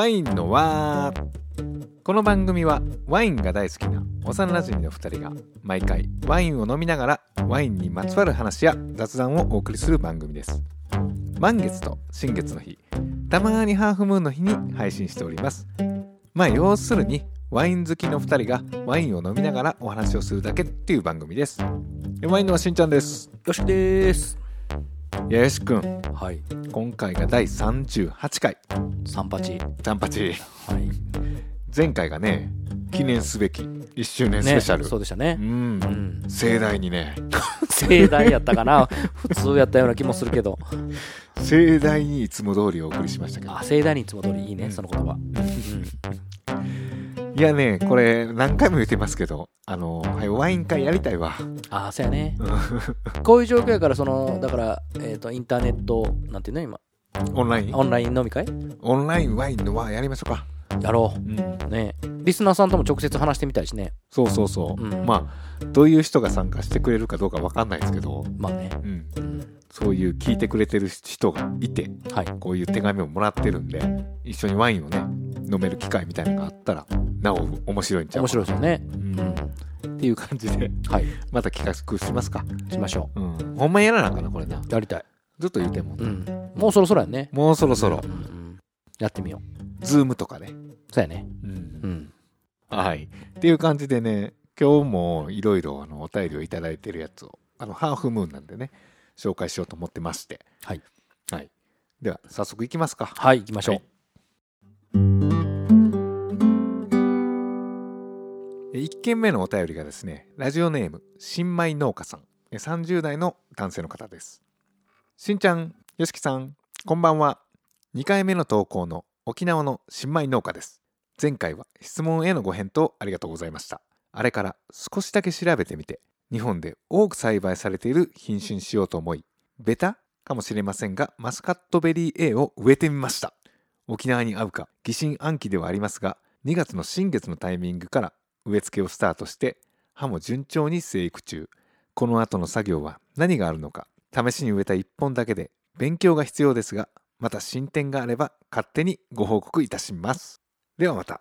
ワインの輪。この番組はワインが大好きな幼馴染の2人が毎回ワインを飲みながらワインにまつわる話や雑談をお送りする番組です。満月と新月の日たまにハーフムーンの日に配信しております。まあ要するにワイン好きの2人がワインを飲みながらお話をするだけっていう番組です。ワインのはしんちゃんです。よしです。いやよしくん。はい。今回が第38回。三八。三八。はい。前回がね記念すべき1周年スねペシャル、そうでしたね。うん。うん。盛大にね。盛大やったかな。普通やったような気もするけど。盛大にいつも通りお送りしましたけど。あ盛大にいつも通り。いいね、うんその言葉、いやねこれ何回も言ってますけどあの、はい、ワイン会やりたいわ。ああそうやね。うん。こういう状況やからそのだから、えー、とインターネットなんていうの今？オンライン？オンライン飲み会？オンラインワインの輪やりましょうか、やろう。ん、うね。リスナーさんとも直接話してみたいしね。そうそうそう、うん。まあどういう人が参加してくれるかどうかわかんないですけど、まあね、うん、うん、そういう聞いてくれてる人がいてはい。こういう手紙をもらってるんで一緒にワインをね飲める機会みたいなのがあったらなお面白いんちゃう？面白いですよね。うん。うんっていう感じではい。また企画しますか。しましょう。ん。ほんまやらなあかなこれな。うやりたい、ずっと言うてんもんうな、ん、もうそろそろやね。もうそろそろ。うんうんやってみよズームとかね。うそうやね。うん。うん。はい。っていう感じでね今日もいろいろお便りをいただいてるやつをあのハーフムーンなんでね紹介しようと思ってまして。はい。はい。では早速いきますか。はい行きましょう、はい1件目のお便りがですねラジオネーム新米農家さん。30代の男性の方です。しんちゃんよしきさんこんばんは。2回目の投稿の沖縄の新米農家です。前回は質問へのご返答ありがとうございました。あれから少しだけ調べてみて日本で多く栽培されている品種にしようと思いベタかもしれませんがマスカットベリー A を植えてみました。沖縄に合うか疑心暗鬼ではありますが2月の新月のタイミングから植え付けをスタートして葉も順調に生育中。この後の作業は何があるのか試しに植えた1本だけで勉強が必要ですがまた進展があれば勝手にご報告いたします。ではまた。っ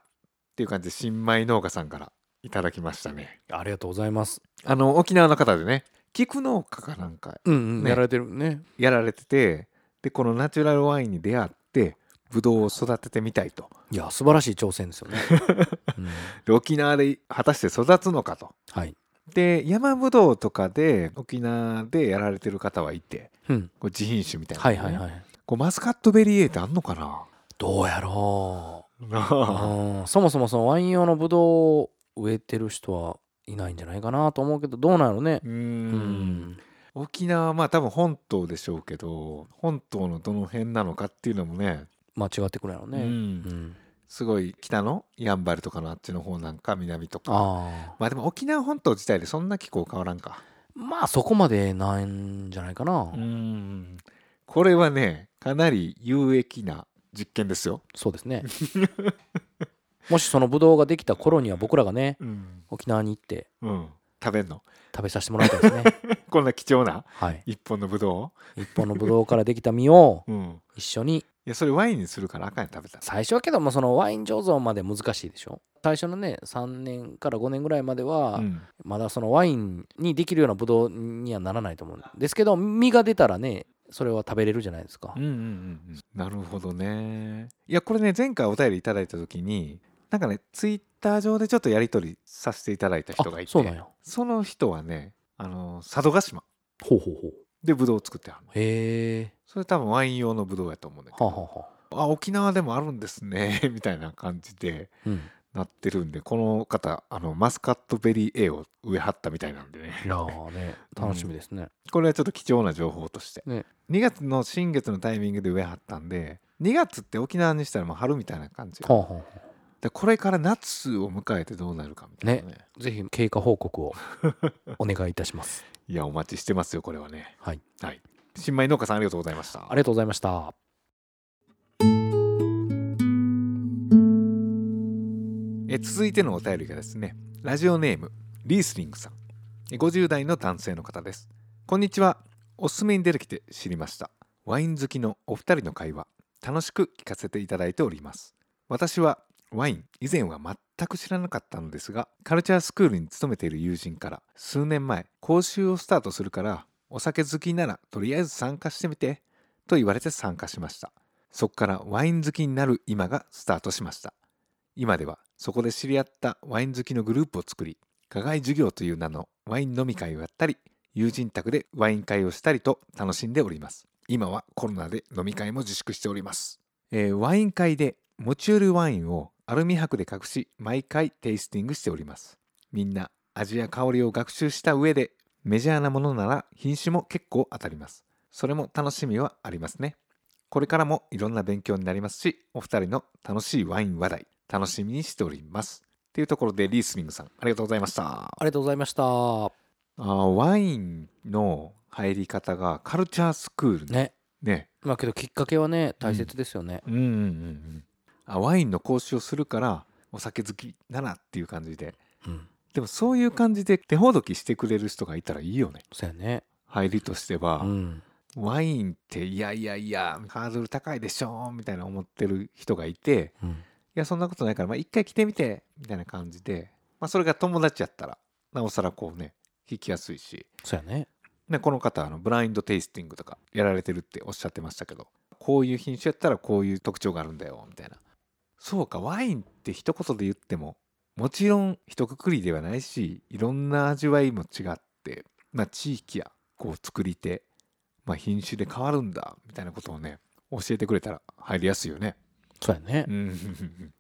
ていう感じで新米農家さんからいただきましたね。ありがとうございます。あの沖縄の方でね菊農家かなんかうんうん、ねやられてるね。やられててでこのナチュラルワインに出会ってブドウを育ててみたいといや素晴らしい挑戦ですよね、うん。で沖縄で果たして育つのかと。はい、で山ぶどうとかで沖縄でやられてる方はいてうん、これ自品種みたいな、はいはいはい。こうマスカットベリー A ってあんのかな？どうやろなう、あ うん、そもそもそのワイン用のブドウを植えてる人はいないんじゃないかなと思うけどどうなのね。うん。沖縄はまあ多分本島でしょうけど本島のどの辺なのかっていうのもねまあ違ってくるやろうね、うん。うん。すごい北のやんばるとかのあっちの方なんか南とか。まあでも沖縄本島自体でそんな気候変わらんか。まあそこまでないんじゃないかな、うん。これはねかなり有益な実験ですよ、そうですね。もしそのブドウができた頃には僕らがねうん。沖縄に行って食べんの？食べさせてもらいたいですね。こんな貴重な？はい。一本のぶど一本のブドウからできた実をう、うん、い一緒にやそれワインにするからあかんやん食べたら。最初はけどもそのワイン醸造まで難しいでしょ。最初のね3年から5年ぐらいまではうん。まだそのワインにできるようなブドウにはならないと思うんですけど実が出たらねそれは食べれるじゃないですか。うんうんうんうん。なるほどね。いやこれね前回お便りいただいた時になんかねツイッター上でちょっとやり取りさせていただいた人がいてあそうなんや。その人はねあの佐渡島。ほうほうほう。でブドウを作ってはるの。へえ。それ多分ワイン用のブドウやと思うんだけど。はあ、はあはあ。あ沖縄でもあるんですね みたいな感じでうん。なってるんでこの方あのマスカットベリー A を植えはったみたいなんでね。いやーね楽しみですね、これはちょっと貴重な情報として、ね。2月の新月のタイミングで植えはったんで2月って沖縄にしたらもう春みたいな感じはあはあはでこれから夏を迎えてどうなるかみたいなね。あぜひ経過報告を お願いいたします。いやお待ちしてますよこれはね。はい。はい。新米農家さんありがとうございました。ありがとうございました。え続いてのお便りがですねラジオネームリースリングさん。え50代の男性の方です。こんにちは。おすすめに出てきて知りました。ワイン好きのお二人の会話楽しく聞かせていただいております。私はワイン。以前は全く知らなかったのですがカルチャースクールに勤めている友人から数年前講習をスタートするからお酒好きならとりあえず参加してみてと言われて参加しました。そこからワイン好きになる今がスタートしました。今ではそこで知り合ったワイン好きのグループを作り課外授業という名のワイン飲み会をやったり友人宅でワイン会をしたりと楽しんでおります。今はコロナで飲み会も自粛しております、えーワイン会で持ち寄るワインをアルミ箔で隠し毎回テイスティングしております。みんな味や香りを学習した上でメジャーなものなら品種も結構当たります。それも楽しみはありますね。これからもいろんな勉強になりますしお二人の楽しいワイン話題楽しみにしております。っていうところでリースミングさんありがとうございました。ありがとうございました。あーワインの入り方がカルチャースクールねね。ね。まあけどきっかけはね大切ですよね、うんうんうんうんあワインの講習をするからお酒好きならっていう感じで。うん。でもそういう感じで手ほどきしてくれる人がいたらいいよね。そうやね。入りとしては、うん。ワインっていやいやいやハードル高いでしょみたいな思ってる人がいてうん。いやそんなことないからまあ一回来てみてみたいな感じで、まあ、それが友達やったらなおさらこうね聞きやすいし。そうやね。ね、この方あのブラインドテイスティングとかやられてるっておっしゃってましたけどこういう品種やったらこういう特徴があるんだよみたいなそうかワインって一言で言ってももちろん一括りではないしいろんな味わいも違って、まあ、地域やこう作り手、まあ、品種で変わるんだみたいなことをね教えてくれたら入りやすいよね。そうやね。うん。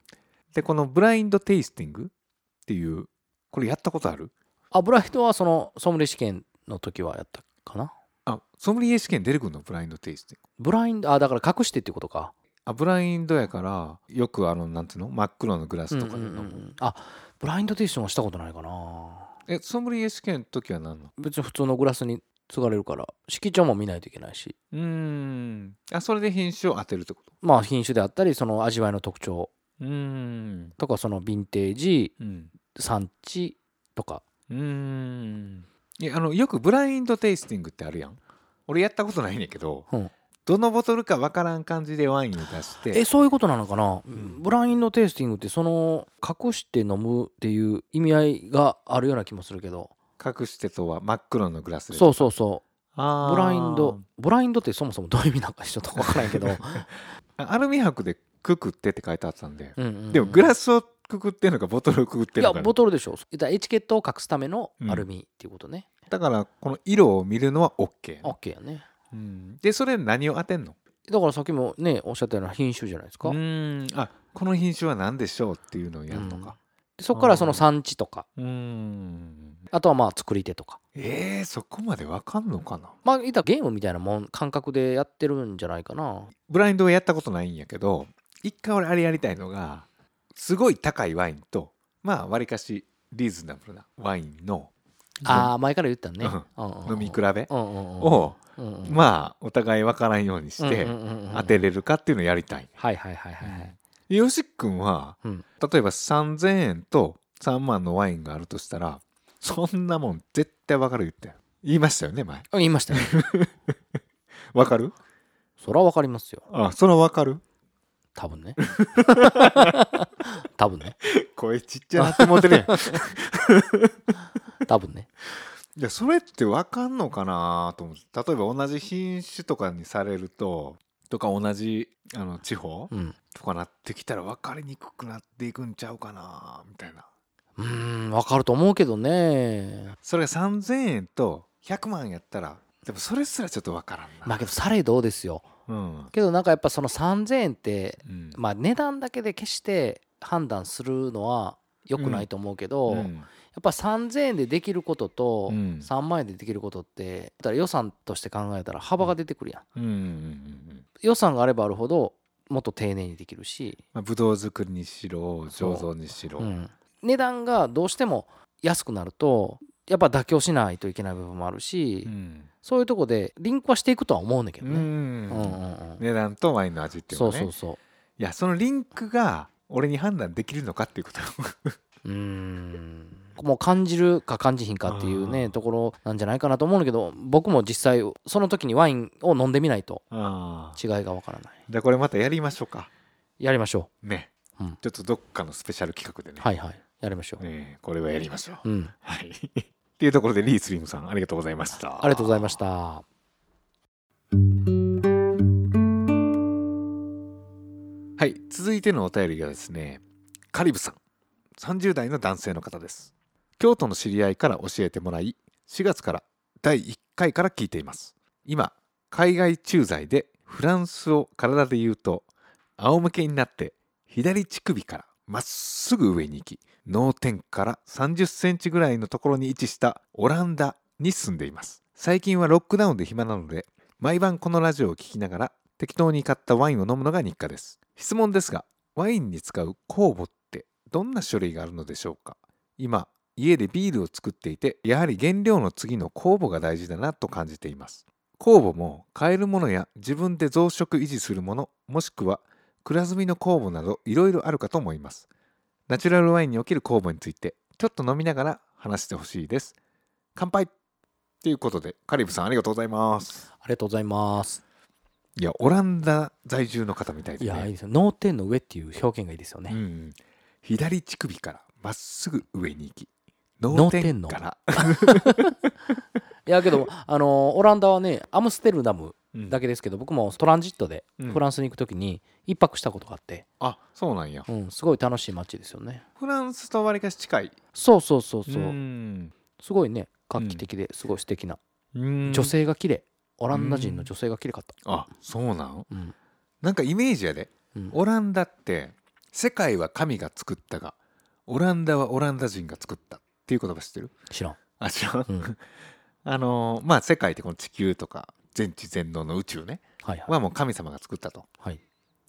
でこのブラインドテイスティングっていうこれやったことある？あブライトはそのソムリエ試験の時はやったかな？あソムリエ試験出てくるの？ブラインドテイスティング。ブラインドあだから隠してってことかあブラインドやからよくあのなんていうの？真っ黒のグラスとかで飲む、うんうんうんあブラインドテイストはしたことないかな。えソムリエ試験の時は何の？別に普通のグラスに継がれるから色調も見ないといけないし。うーん。あそれで品種を当てるってこと？まあ品種であったりその味わいの特徴。うーん。とかそのヴィンテージうん。産地とか。うーん。いやあのよくブラインドテイスティングってあるやん。俺やったことないねんけど、うんどのボトルかわからん感じでワインを出して。えそういうことなのかな、ん。ブラインドテイスティングってその隠して飲むっていう意味合いがあるような気もするけど。隠してとは真っ黒のグラスでそうそうそう。ブラインドブラインドってそもそもどういう意味なんかちょっと分からんけど、アルミ箔でくくってって書いてあったんで、うんうんうん。でもグラスをくくってんのかボトルをくくってんのか。いやボトルでしょエチケットを隠すためのアルミっていうことね、だからこの色を見るのは OK オッケーやねうん。でそれ何を当てんの？だからさっきもねおっしゃったような品種じゃないですか、うーん。あこの品種は何でしょうっていうのをやるのか。でそこからその産地とか。うーん。あとはまあ作り手とか。えー、そこまでわかんのかな？まあいったらゲームみたいなもん感覚でやってるんじゃないかな。ブラインドはやったことないんやけど一回俺あれやりたいのがすごい高いワインとまあわりかしリーズナブルなワインのああ前から言ったね、飲み比べ？をまあお互いわからんようにして当てれるかっていうのをやりたい。はいはいはいはいはい。よしくんはうん。例えば3000円と3万のワインがあるとしたらそんなもん絶対わかる言ったよ。言いましたよね前。あ言いましたねわ かる？それはわかりますよ。あそれはわかる？多分ね。多分ね。声ちっちゃなって思ってるやん多分ね。いやそれってわかんのかなと思って。例えば同じ品種とかにされるととか同じあの地方うん。とかなってきたら分かりにくくなっていくんちゃうかなみたいな。うーんわかると思うけどね。それが3000円と100万やったらでもそれすらちょっと分からんな。まあけどされどうですよ。うん。けどなんかやっぱその3000円ってうん。まあ値段だけで決して判断するのは良くないと思うけど、やっうんぱ3000円でできることとうん。3万円でできることってだから予算として考えたら幅が出てくるやん。うん。うんうん予算があればあるほどもっと丁寧にできるし、まあ、ぶどう作りにしろ醸造にしろ。う。ん。値段がどうしても安くなるとやっぱ妥協しないといけない部分もあるし、うん。そういうとこでリンクはしていくとは思うねんだけどね、うんうんうん。うん値段とワインの味っていうそのね。うそうそいやそのリンクが俺に判断できるのかっていうこと。うんもう感じるか感じひんかっていうねところなんじゃないかなと思うんだけど僕も実際その時にワインを飲んでみないと違いがわからない。じゃあこれまたやりましょうか。やりましょね、うん。ちょっとどっかのスペシャル企画でね、うはいはい。やりましょう、えーこれはやりましょう、うん。はい。っていうところでリースリムさんありがとうございました。ありがとうございました。はい。続いてのお便りがですねカリブさん。30代の男性の方です京都の知り合いから教えてもらい4月から第1回から聞いています。今海外駐在でフランスを体で言うと仰向けになって左乳首からまっすぐ上に行き脳天から30センチぐらいのところに位置したオランダに住んでいます。最近はロックダウンで暇なので毎晩このラジオを聞きながら適当に買ったワインを飲むのが日課です。質問ですがワインに使う酵母ってどんな種類があるのでしょうか？今家でビールを作っていてやはり原料の次の酵母が大事だなと感じています。酵母も買えるものや自分で増殖維持するものもしくは蔵積みの酵母などいろいろあるかと思います。ナチュラルワインにおける酵母についてちょっと飲みながら話してほしいです。乾杯！ということでカリブさんありがとうございます。ありがとうございます。いやオランダ在住の方みたいでね。いやいいですよ。脳天の上っていう表現がいいですよね、うん、左乳首からまっすぐ上に行き脳脳天の天から、いやけどあのオランダはねアムステルダムうん。だけですけど僕もトランジットでうん。フランスに行く時に一泊したことがあって、あそうなんや。うん、すごい楽しい街ですよね。フランスとわりかし近い？そうそうそうそう、ん。すごいね画期的ですごい素敵な、うん。女性が綺麗。オランダ人の女性が綺麗かった。あそうなん？うん。なんかイメージやで。うん。オランダって世界は神が作ったがオランダはオランダ人が作ったっていう言葉知ってる？知らん、あ知らん、うん、あのーまあ世界ってこの地球とか全知全能の宇宙ね。はいはい、はもう神様が作ったと。はい、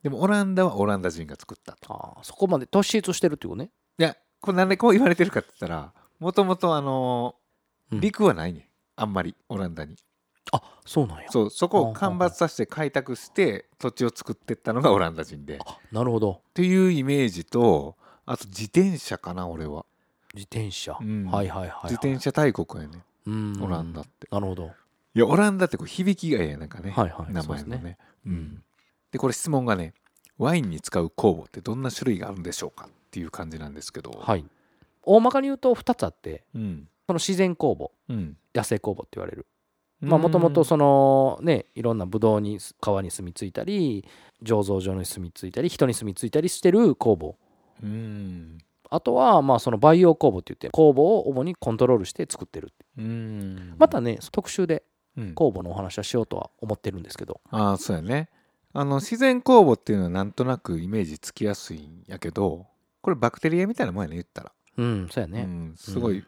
でもオランダはオランダ人が作ったと。あーそこまで突出してるっていうことね。いやこれなんでこう言われてるかって言ったらもともとあのーうん。陸はないねあんまりオランダに。あそうなんや。そうそこを干ばつさせて開拓して土地を作ってったのがオランダ人で。っあなるほど。ていうイメージとあと自転車かな俺は自転車、うん。はいはいはい、はい、自転車大国やね。うん。オランダって。なるほど。いやオランダってこう響きがええやなん。かね、はいはい。名前のね。ね。うん。でこれ質問がねワインに使う酵母ってどんな種類があるんでしょうかっていう感じなんですけど。はい。大まかに言うと2つあってうん。その自然酵母。うん。野生酵母って言われる。まあもともとそのねいろんなブドウに川に住み着いたり醸造所に住み着いたり人に住み着いたりしてる酵母。うんあとはまあその培養酵母って言って酵母を主にコントロールして作ってるう。ん。またね特集でうん。酵母のお話はしようとは思ってるんですけど。ああそうやね。あの自然酵母っていうのはなんとなくイメージつきやすいんやけどこれバクテリアみたいなもんやね言ったら、うんそうやね。うん、すごい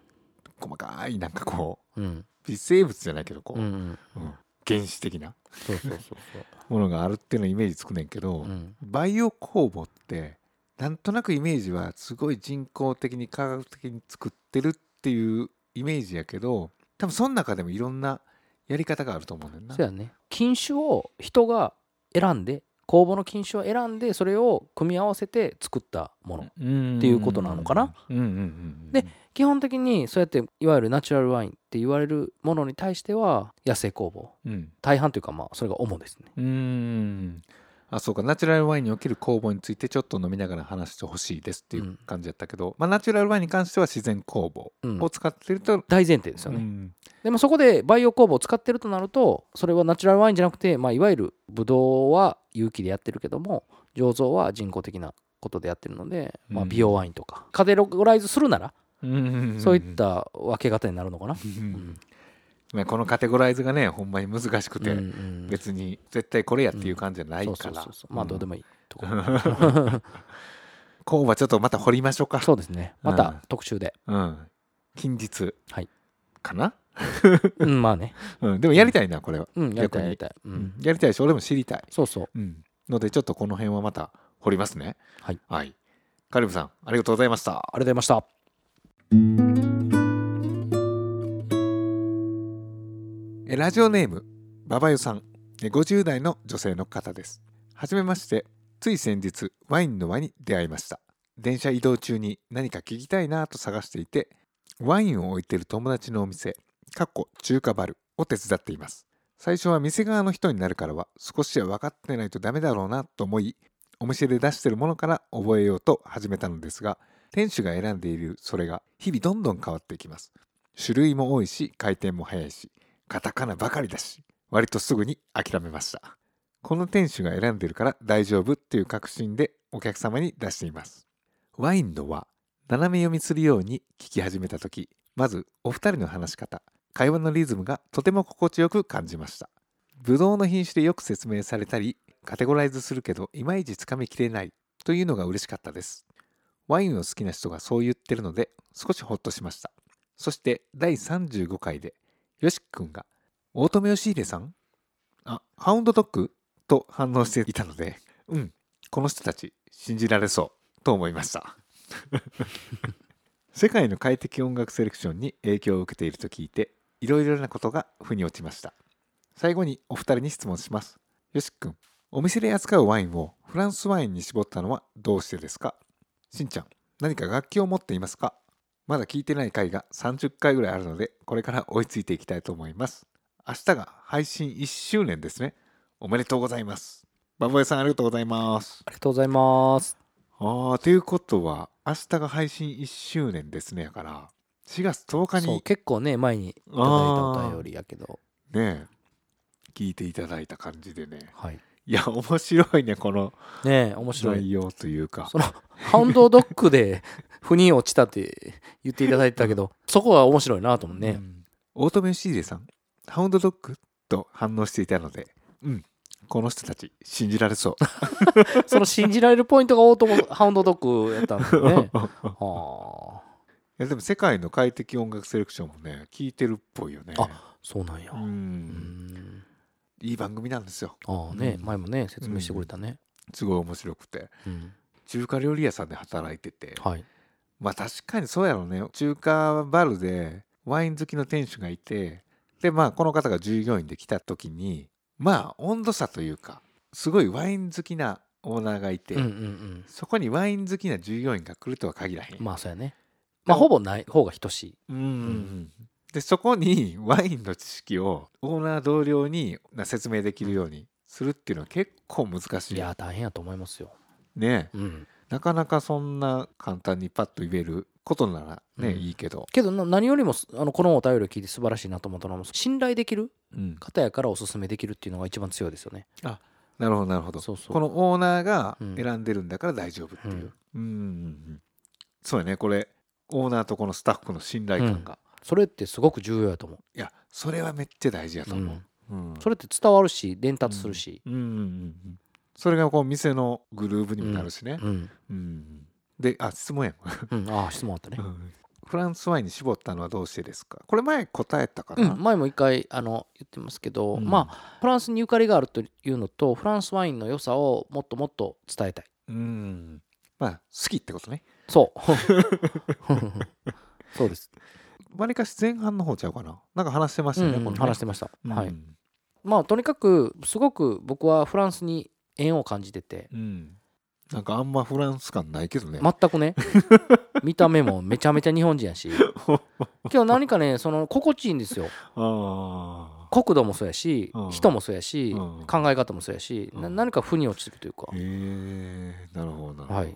細かいなんかこううん。微生物じゃないけどこう、うんうん。うん原始的なそうそうそうそう。ものがあるっていうのイメージつくねんけど、うん。培養酵母ってなんとなくイメージはすごい人工的に科学的に作ってるっていうイメージやけど多分その中でもいろんなやり方があると思うねんな。そうやね。品種を人が選んで酵母の品種を選んでそれを組み合わせて作ったものっていうことなのかな。うんうんうんで基本的にそうやっていわゆるナチュラルワインって言われるものに対しては野生酵母うん。大半というかまあそれが主ですね。うーんあそうか。ナチュラルワインにおける酵母についてちょっと飲みながら話してほしいですっていう感じだったけど、まあ、ナチュラルワインに関しては自然酵母うん。を使ってると、大前提ですよね、うん。でもそこで培養酵母を使ってるとなるとそれはナチュラルワインじゃなくて、まあ、いわゆるブドウは有機でやってるけども醸造は人工的なことでやってるので、まあ、うん。美容ワインとか。カテゴライズするならうん。そういった分け方になるのかな、ううんんまあこのカテゴライズがねほんまに難しくて、うんうん。別に絶対これやっていう感じじゃないから。そうそうそうまあどうでもいいとこ。ろ、酵母ちょっとまた掘りましょうか。そうですね。また特集で、うん。近日。はい。かな、うん、まあね。うん、でもやりたいなこれは、うん。やりたいやりたい、ううんん、やりたいし俺も知りたい、そうそう。うん、のでちょっとこの辺はまた掘りますね。はい、はい、カリブさんありがとうございました。ありがとうございましたラジオネームババユさん。50代の女性の方です。はじめまして。つい先日ワインの輪に出会いました。電車移動中に何か聞きたいなと探していてワインを置いている友達のお店かっこ中華バルを手伝っています。最初は店側の人になるからは少しは分かってないとダメだろうなと思いお店で出してるものから覚えようと始めたのですが店主が選んでいるそれが日々どんどん変わっていきます。種類も多いし回転も早いしカタカナばかりだし割とすぐに諦めました。この店主が選んでるから大丈夫っていう確信でお客様に出しています。ワインのは斜め読みするように聞き始めた時まずお二人の話し方会話のリズムがとても心地よく感じました。ブドウの品種でよく説明されたりカテゴライズするけどいまいちつかみきれないというのが嬉しかったです。ワインを好きな人がそう言ってるので少しホッとしました。そして第35回でよしくんが「大友義秀さん？あ。ハウンドドッグ?」と反応していたのでうんこの人たち信じられそうと思いました。世界の快適音楽セレクションに影響を受けていると聞いていろいろなことが腑に落ちました。最後にお二人に質問します。よしくんお店で扱うワインをフランスワインに絞ったのはどうしてですか？しんちゃん何か楽器を持っていますか？まだ聞いてない回が30回ぐらいあるのでこれから追いついていきたいと思います。明日が配信1周年ですね。おめでとうございます。バボエさんありがとうございます。ありがとうございます。ああということは明日が配信1周年ですね。やから4月10日そうに結構ね前にいただいたお便りやけど。ね聞いていただいた感じでね。はい。いや面白いねこのねえ面白い。内容というか。そのハウンドドッグで腑に落ちたって言っていただいてたけど そこが面白いなと思うね、うん。大友義秀さんハウンドドッグと反応していたのでうん。この人たち信じられそう。その信じられるポイントがオートモ ハウンドドッグやったんだよね。はあ。いやでも世界の快適音楽セレクションもね聞いてるっぽいよね。あそうなんや。ううん。んいい番組なんですよ。ああね、うん。前もね説明してくれたね、すごい面白くて。うん。中華料理屋さんで働いてて。はいまあ確かにそうやろうね。中華バルでワイン好きの店主がいてでまあこの方が従業員で来た時にまあ温度差というかすごいワイン好きなオーナーがいて、うんうんうん。そこにワイン好きな従業員が来るとは限らへん、まあそうやね。まあほぼない方が等しい。うんうんうん。でそこにワインの知識をオーナー同僚にな説明できるようにするっていうのは結構難しい。いや大変やと思いますよ。ね。うんなかなかそんな簡単にパッと言えることならね、うん。いいけど、けどな何よりもあのこのお便りを聞いて素晴らしいなと思ったのは信頼できるうん、方やからおすすめできるっていうのが一番強いですよね。なるほどなるほど。そうそう。このオーナーがうん選んでるんだから大丈夫っていう、うん。うん。うんうんそうやね。これオーナーとこのスタッフの信頼感が、それってすごく重要やと思いやそれはめっちゃ大事やとう、う思ん、う、うん。それって伝わるし伝達するし、うんうんうんうんそれがこう店のグルーブにもなるしね、うん。うん。であ質問やん、うん。ああ質問あったね、フランスワインに絞ったのはどうしてですか？これ前答えたかな、うん、前も一回あの言ってますけど、うん。まあフランスにゆかりがあるというのとフランスワインの良さをもっともっと伝えたい。うん。まあ好きってことね。そう。そうです、わりかし前半の方ちゃうかな？なんか話してましたよね、うん。このね。話してました、うん。はい。まあとにかくすごく僕はフランスに縁を感じてて。うん。なんかあんまフランス感ないけどね、全くね。見た目もめちゃめちゃ日本人やし。けど何かねその心地いいんですよ。あ国土もそうやし、うん。人もそうやし、うん。考え方もそうやし、何か腑に落ちるというか。あ、へえなるほどなるほど、はい。っ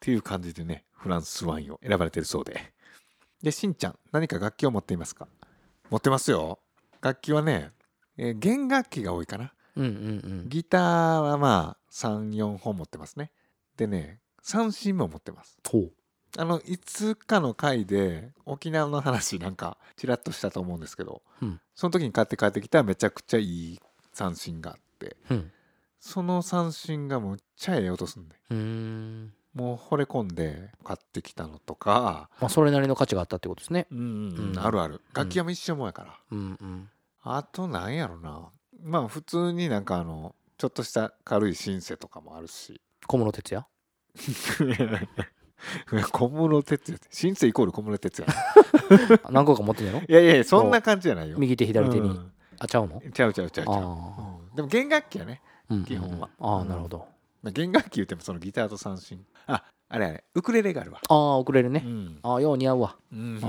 ていう感じでねフランスワインを選ばれてるそうで。でしんちゃん何か楽器を持っていますか？持ってますよ。楽器はね、えー弦楽器が多いかなうんうんうん。ギターはまあ34本持ってますね。でね三振も持ってます。あのいつかの回で沖縄の話なんかちらっとしたと思うんですけど、うん。その時に買って帰ってきためちゃくちゃいい三振があってうん。その三振がむっちゃええ音すんで。ん。もう惚れ込んで買ってきたのとかまあそれなりの価値があったってことですね。うんうんあるある。楽器屋も一緒もんやから、うんうん。あとなんやろなまあ普通になんかあのちょっとした軽いシンセとかもあるし。小室哲哉？小室哲也ってシンセイコール小室哲也あ 何個か持ってんやろ？いやいやそんな感じじゃないよ。右手左手に、うん。あちゃうの？ちゃうちゃうちゃうちゃう、あうん。でも弦楽器やね。あ、うんうん。基本は。ああうん。なるほど。まあ弦楽器言ってもそのギターと三振。ああれあれウクレレがあるわ。ああウクレレね、うん。ああよう似合うわ、うんうんうん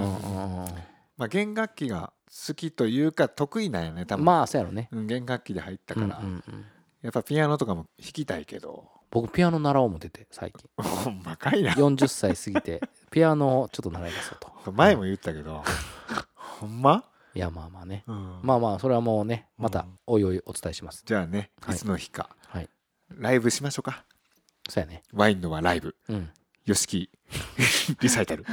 まあ弦楽器が好きというか得意なんやね多分。うんまあそうやろね。うん弦楽器で入ったから、うんうんうん。やっぱピアノとかも弾きたいけど。僕ピアノ習おう思ってて最近。ほんまかいな。40歳過ぎてピアノをちょっと習い出そうと。前も言ったけど。ほんま、いやまあまあね。うん。まあまあそれはもうねまたうんおいおいお伝えします。じゃあねはい。いつの日か、はい。ライブしましょうか。そうやね。ワインのはライブ。うんよしきリサイタル。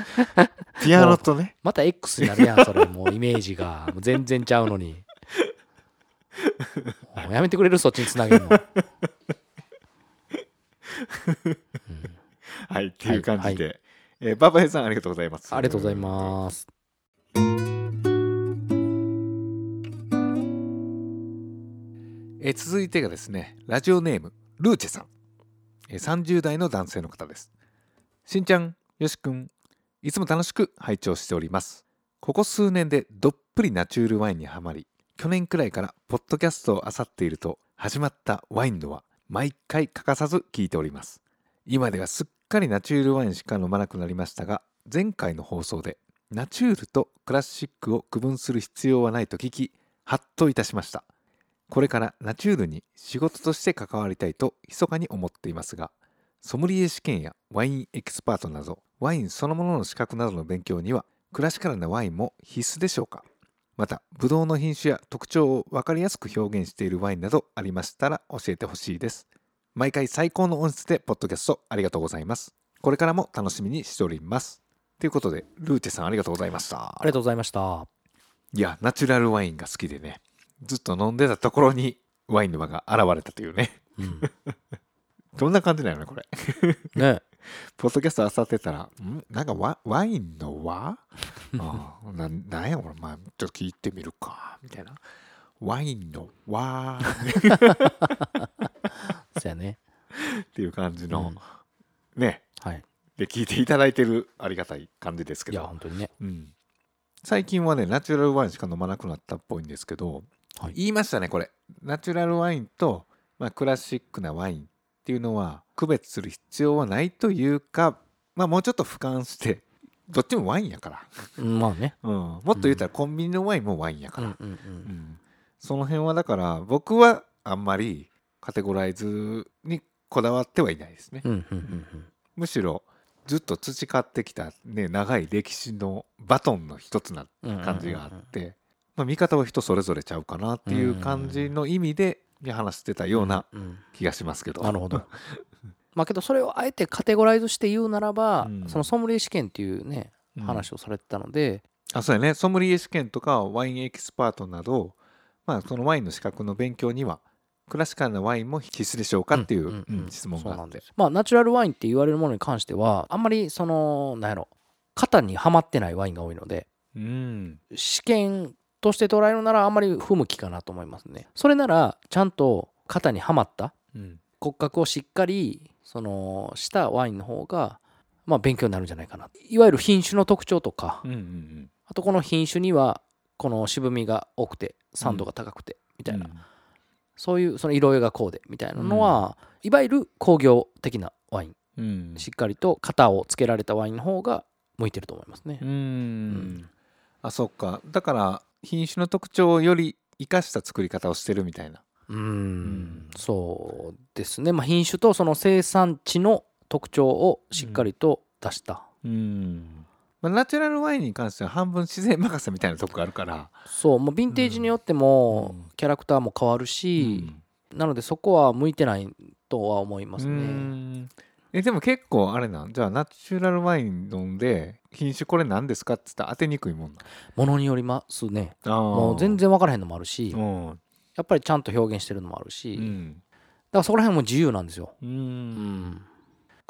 ピアノとね。また X になるやんそれ。もうイメージが。もう全然ちゃうのに。もうやめてくれる？そっちにつなげるの。はいっていう感じで、えーババエさんありがとうございます。ありがとうございます。えー続いてがですねラジオネームルーチェさん、えー30代の男性の方ですしんちゃんよしくんいつも楽しく拝聴しております。ここ数年でどっぷりナチュールワインにはまり去年くらいからポッドキャストを漁っていると始まったワインのは毎回欠かさず聞いております。今ではすっかりナチュールワインしか飲まなくなりましたが前回の放送でナチュールとクラシックを区分する必要はないと聞きハッといたしました。これからナチュールに仕事として関わりたいと密かに思っていますがソムリエ試験やワインエキスパートなどワインそのものの資格などの勉強にはクラシカルなワインも必須でしょうか。またブドウの品種や特徴を分かりやすく表現しているワインなどありましたら教えてほしいです。毎回最高の音質でポッドキャストありがとうございます。これからも楽しみにしております。ということでルーテさんありがとうございました。ありがとうございました。いやナチュラルワインが好きでねずっと飲んでたところにワインの輪が現れたというね。うん どんな感じなのねこれ。ね。ポッドキャストあさってたらん？なんかワワインの輪ああななんやこれまあちょっと聞いてみるかみたいな。ワインの輪 そうやね。っていう感じの、うん。ね。はい。で聞いていただいてるありがたい感じですけいやど本当にね。うん、最近はねナチュラルワインしか飲まなくなったっぽいんですけど、はい。言いましたねこれ。ナチュラルワインと、まあ、クラシックなワインっていうのは区別する必要はないというか、まあ、もうちょっと俯瞰してどっちもワインやから、うんまあね。うん、もっと言ったらコンビニのワインもワインやから、うんうんううん。ん。その辺はだから僕はあんまりカテゴライズにこだわってはいないですね、うんうんうんむしろずっと培ってきた、ね、長い歴史のバトンの一つなうん感じがあって、まあ、見方は人それぞれちゃうかなっていう感じの意味で話してたような気がしますけど、なるほど。まあけどそれをあえてカテゴライズして言うならば、うん。そのソムリエ試験っていうねうん。話をされてたので、あそうやね。ソムリエ試験とかワインエキスパートなど、まあ、そのワインの資格の勉強にはクラシカルなワインも必須でしょうかっていう、質問そうなんでがあって。す。まあナチュラルワインって言われるものに関してはあんまりそのなんやろ型にはまってないワインが多いのでうん。試験として捉えるならあんまり不向きかなと思いますね。それならちゃんと型にはまった。うん。骨格をしっかりそのしたワインの方がまあ勉強になるんじゃないかな。いわゆる品種の特徴とか。あとこの品種にはこの渋みが多くて酸度が高くてみたいな、そういうその色合いがこうでみたいなのは、いわゆる工業的なワイン。うん。しっかりと型をつけられたワインの方が向いてると思いますね。う。ん。あそっか。だから品種の特徴をより生かした作り方をしてるみたいな。うんそうですね、まあ、品種とその生産地の特徴をしっかりと出した、うん、まあ、ナチュラルワインに関しては半分自然任せみたいなとこがあるから、そう。もうヴィンテージによってもうん。キャラクターも変わるし、なのでそこは向いてないとは思いますうね。んえでも結構あれなん？じゃあナチュラルワイン飲んで品種これ何ですかって言ったら当てにくいもんなものによりますね。もう全然分からへんのもあるし、やうん。っぱりちゃんと表現してるのもあるし、だかうんらそこら辺も自由なんですよ。ううん。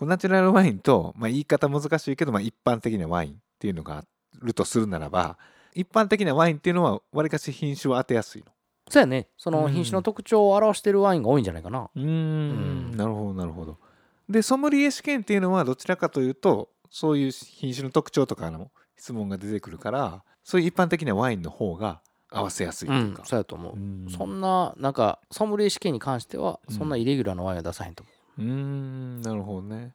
うナチュラルワインと、まあ、言い方難しいけど、まあ、一般的なワインっていうのがあるとするならば一般的なワインっていうのはわりかし品種を当てやすいの。そうやね。そうん。の品種の特徴を表してるワインが多いんじゃないかな。うん。なるほどなるほどでソムリエ試験っていうのはどちらかというとそういう品種の特徴とかの質問が出てくるからそういう一般的なワインの方が合わせやすいとう、いうんか、そうやと思う。うん。そんな、なんか、ソムリエ試験に関しては、うん。そんなイレギュラーなワインは出さへんと思う。ーんなるほどね。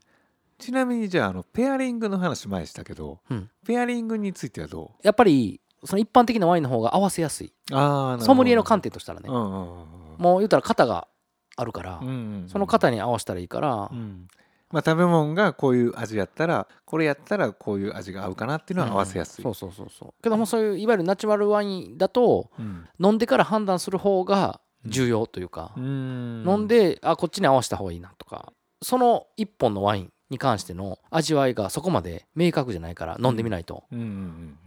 ちなみにじゃああのペアリングの話前したけど、うん。ペアリングについてはどやっぱりその一般的なワインの方が合わせやすい。うああソムリエの観点としたらね。うんうんうんもう言うたら型があるからうんうんその型に合わせたらいいからうん。まあ食べ物がこういう味やったらこれやったらこういう味が合うかなっていうのは合わせやすい、そうそうそうそう。けどもそういういわゆるナチュラルワインだとうん。飲んでから判断する方が重要というか、うん。飲んであこっちに合わせた方がいいなとかその一本のワインに関しての味わいがそこまで明確じゃないから飲んでみないと、うんうんうんう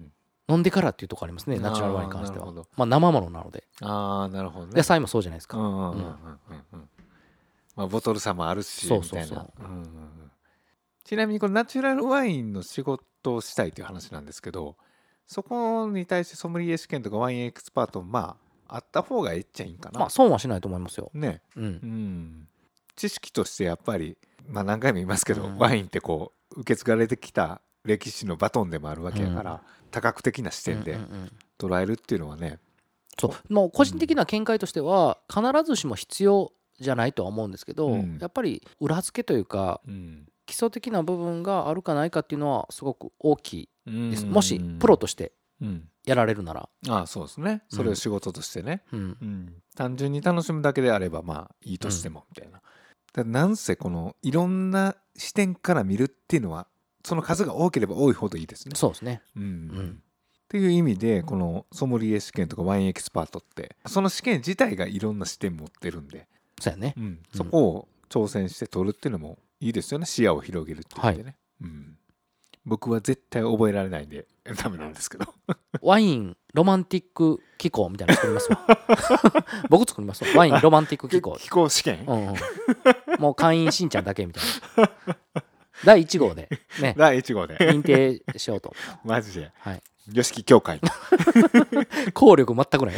ん飲んでからっていうとこありますねナチュラルワインに関しては。まあ生ものなので。ああなるほどね。野菜もそうじゃないですか、うんうんうんうんうん。うん。まあボトル差もあるしそうそうそう。んうんうん。ちなみにこのナチュラルワインの仕事をしたいという話なんですけどそこに対してソムリエ試験とかワインエキスパートもまああった方がええっちゃいいんかな、まあ損はしないと思いますよ、ね。うん。うん。知識としてやっぱりまあ何回も言いますけど、うん。ワインってこう受け継がれてきた歴史のバトンでもあるわけやから、多角的な視点でうんうんうん。捉えるっていうのはね、そう。もう個人的な見解としては必ずしも必要じゃないとは思うんですけど、うん。やっぱり裏付けというかうん。基礎的な部分があるかないかっていうのはすごく大きいです、うん。もしプロとしてうん。やられるなら、ああそうですね。それを仕事としてね、うん。うん。単純に楽しむだけであればまあいいとしてもみたいな、だなんせこのいろんな視点から見るっていうのはその数が多ければ多いほどいいですね。そうですね。うん。ん。っていう意味でこのソムリエ試験とかワインエキスパートってその試験自体がいろんな視点持ってるんで、そうやね。うん。そこを挑戦して取るっていうのもいいですよね。視野を広げるっていう意味でね、うん、僕は絶対覚えられないんで ダメなんですけど。ワインロマンティック機構みたいなの作りますわ。僕作りますわ。ワインロマンティック機構。気候試験、うんうん、もう会員しんちゃんだけみたいな第1号で。ね。第1号で。認定しようと。マジで。はい。よしき協会。効力全くない。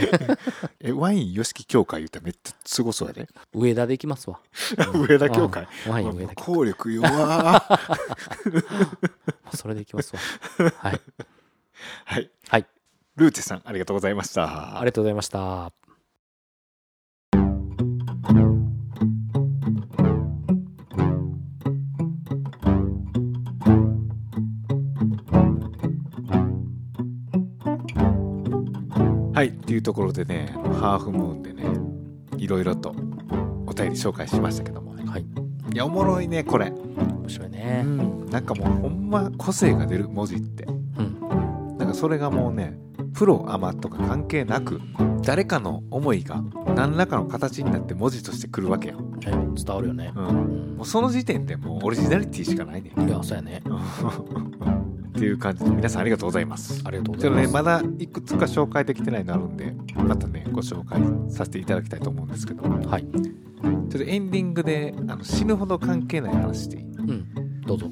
えワインよしき協会言ったらめっちゃすごそうやで。上田で行きますわ。上田協会。うん。ワイン上田効力弱ー。それで行きますわ。はい。はい。はい。ルーチェさんありがとうございました。ありがとうございましたっていうところでねハーフムーンでねいろいろとお便り紹介しましたけどもね。はい。いやおもろいねこれ、面白いうねん、なんかもうほんま個性が出る文字って。うん。なんかそれがもうねプロアマとか関係なく誰かの思いが何らかの形になって文字としてくるわけやん、ね伝わるよね。うん、うん。もうその時点でもうオリジナリティしかないねいやそうやね っていう感じで皆さんありがとうございます。ありがとうございます。ねまだいくつか紹介できてないのあるんでまたねご紹介させていただきたいと思うんですけど。ちょっはいとエンディングであの死ぬほど関係ない話していい？うんどうぞ。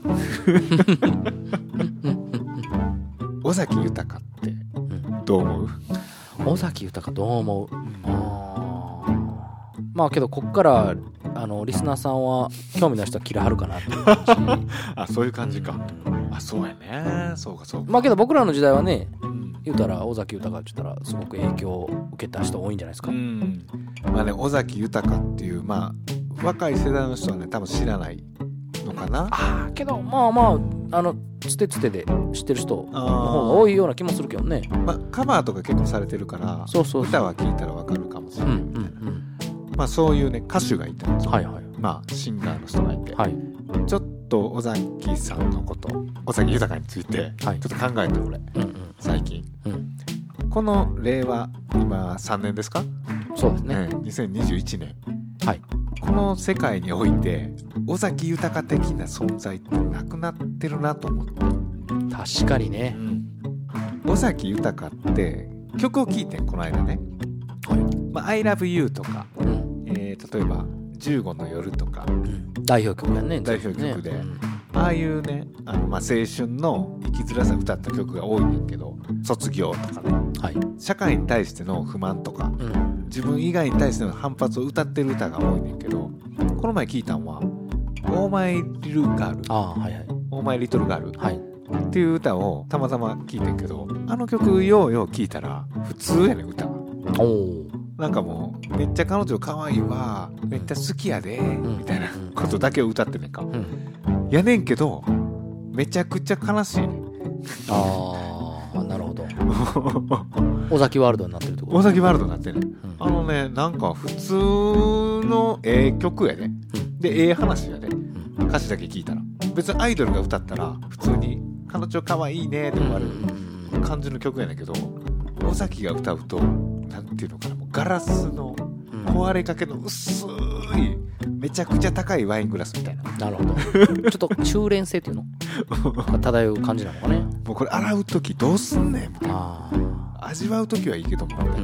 尾崎豊ってうんどう思う、尾崎豊どう思う？あー。まあけどこっからあのリスナーさんは興味の人は嫌はるかなって あそういう感じか、うんあそうやね。そうかそうか。まあけど僕らの時代はねうん。言うたら尾崎豊って言ったらすごく影響を受けた人多いんじゃないですか、うん。まあね尾崎豊っていうまあ若い世代の人はね多分知らないのかな。ああけどまあまああのつてつてで知ってる人の方が多いような気もするけどね。まあ、カバーとか結構されてるからそうそう歌は聴いたらわかるかもしれうんうないみたいな、ん。まあそういうね歌手がいたんですよ、はいはい。まあシンガーの人がいて、はい。ちょっと尾崎さんのこと尾崎豊についてちょはい。っと考えて俺。うんうん。最近。うん。この令和今3年ですか、そうですね。ね、2021年。はい。この世界において尾崎豊的な存在ってなくなってるなと思って、確かにね。尾崎豊って曲を聴いてんこの間ね。はい「まあ、I love you」とか、うん。えー例えば「15の夜」とか。うん代表曲やね代表曲で。うん。ああいうねあの、まあ、青春の生きづらさ歌った曲が多いねんけど「卒業」とかね。はい。社会に対しての不満とかうん。自分以外に対しての反発を歌ってる歌が多いねんけどこの前聞いたんは「オーマイ・リル・ガール」ああはいはい「オーマイ・リトル・ガール」はい。っていう歌をたまたま聞いてんけどあの曲ようよう聞いたら普通やねん歌。がなんかもうめっちゃ彼女可愛いわめっちゃ好きやでん。みたいなことだけを歌ってんねんか。うん。やねんけどめちゃくちゃ悲しいねああなるほど。尾崎ワールドになってるってこと？大崎ワールドになってんねんうん。あのねなんか普通のええ曲やで。でええ話やで。うん。歌詞だけ聞いたら。別にアイドルが歌ったら普通に「彼女可愛いね」って終わるうん。感じの曲やねんけど尾崎が歌うとなんていうのかなガラスのうん。壊れかけの薄いめちゃくちゃ高いワイングラスみたいな。なるほど。ちょっと修練性っていうの？が漂う感じなのかね？もうこれ洗う時どうすんねんみたいな。ああ味わう時はいいけども。みたい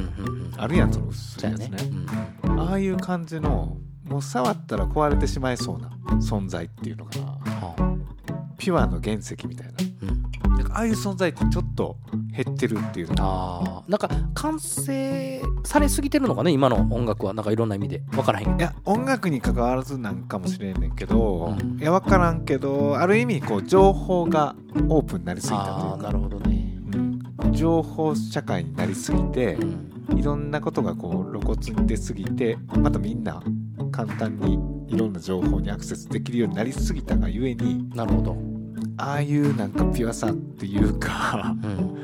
なあるやんその薄そやね。いうやつねああいう感じのもう触ったら壊れてしまいそうな存在っていうのかなうんはピュアの原石みたいな。あうんなんかああいう存在ちょっと減ってるっていうあー。なんか完成されすぎてるのかね今の音楽は。なんかいろんな意味で。分からへんいや音楽に関わらずなんかもしれんねんけど、うん。いや分からんけどある意味こう情報がオープンになりすぎたというか。ああなるほどね。うん。情報社会になりすぎてう、ん。いろんなことがこう露骨に出すぎてまたみんな簡単にいろんな情報にアクセスできるようになりすぎたがゆえになるほどああいうなんかピュアさっていうかうん。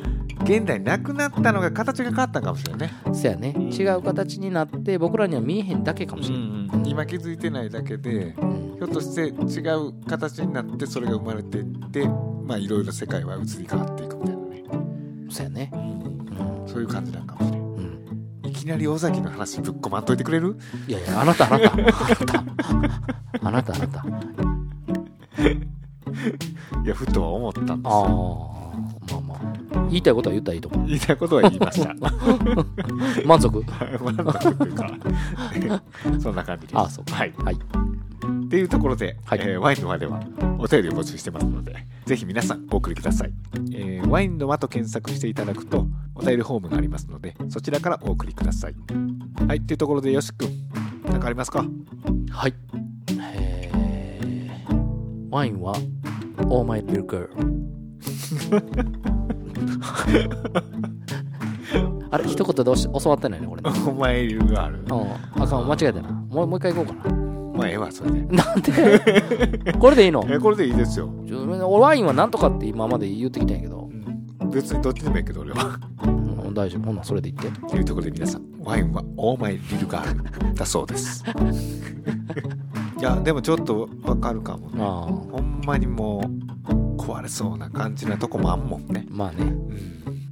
現代なくなったのが形が変わったんかもしれないね、そやね。うん違う形になって僕らには見えへんだけかもしれない、今気づいてないだけでうん。ひょっとして違う形になってそれが生まれていってまあいろいろ世界は移り変わっていくみたいなね、そやね。うん。そういう感じなんかもしれん。うん。いきなり尾崎の話ぶっ込まんといてくれる？いやいやあなたあなた。あなた。あなたあなたいやふとは思ったんですああよまあまあ。言いたいことは言ったらいいと思う。言いたいことは言いました。満足？満足というか そんな感じです。あそうか。はい。はい。っていうところで、はい。えーワインの輪ではお便りを募集してますのでぜひ皆さんお送りください、えーワインの輪と検索していただくとお便りフォームがありますのでそちらからお送りください。はいっていうところでよしくん何かありますか？はい。えーワインは All My Little Girl. あれ一言でおし教わってないねこれね。お前いるがあるうん。あかん間違えたなもうもう一回行こうかな。まあええわそれで。なんで？これでいいの？えこれでいいですよ、ちょ俺ワインはなんとかって今まで言ってきたんやけど、うん、別にどっちでもいいけど俺は。うん、大丈夫。ほんならそれで言って。というところで皆さんワインはオーマイリルガールだそうです いやでもちょっとわかるかもね。あほんまにもう壊れそうな感じなとこもあんもんね、あまあね。うん、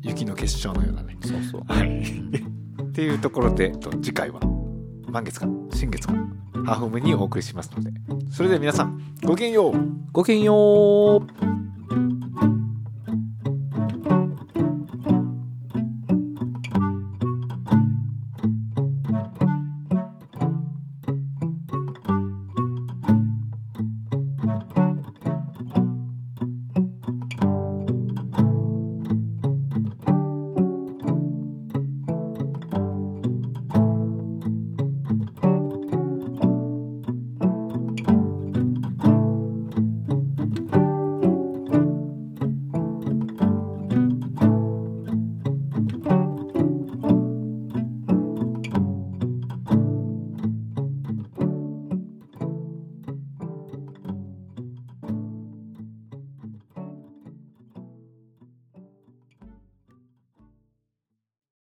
雪の結晶のようなね。そうそう。はい。っていうところでと次回は満月か新月かハーフムにお送りしますので。それでは皆さんごきげんよう。ごきげんよう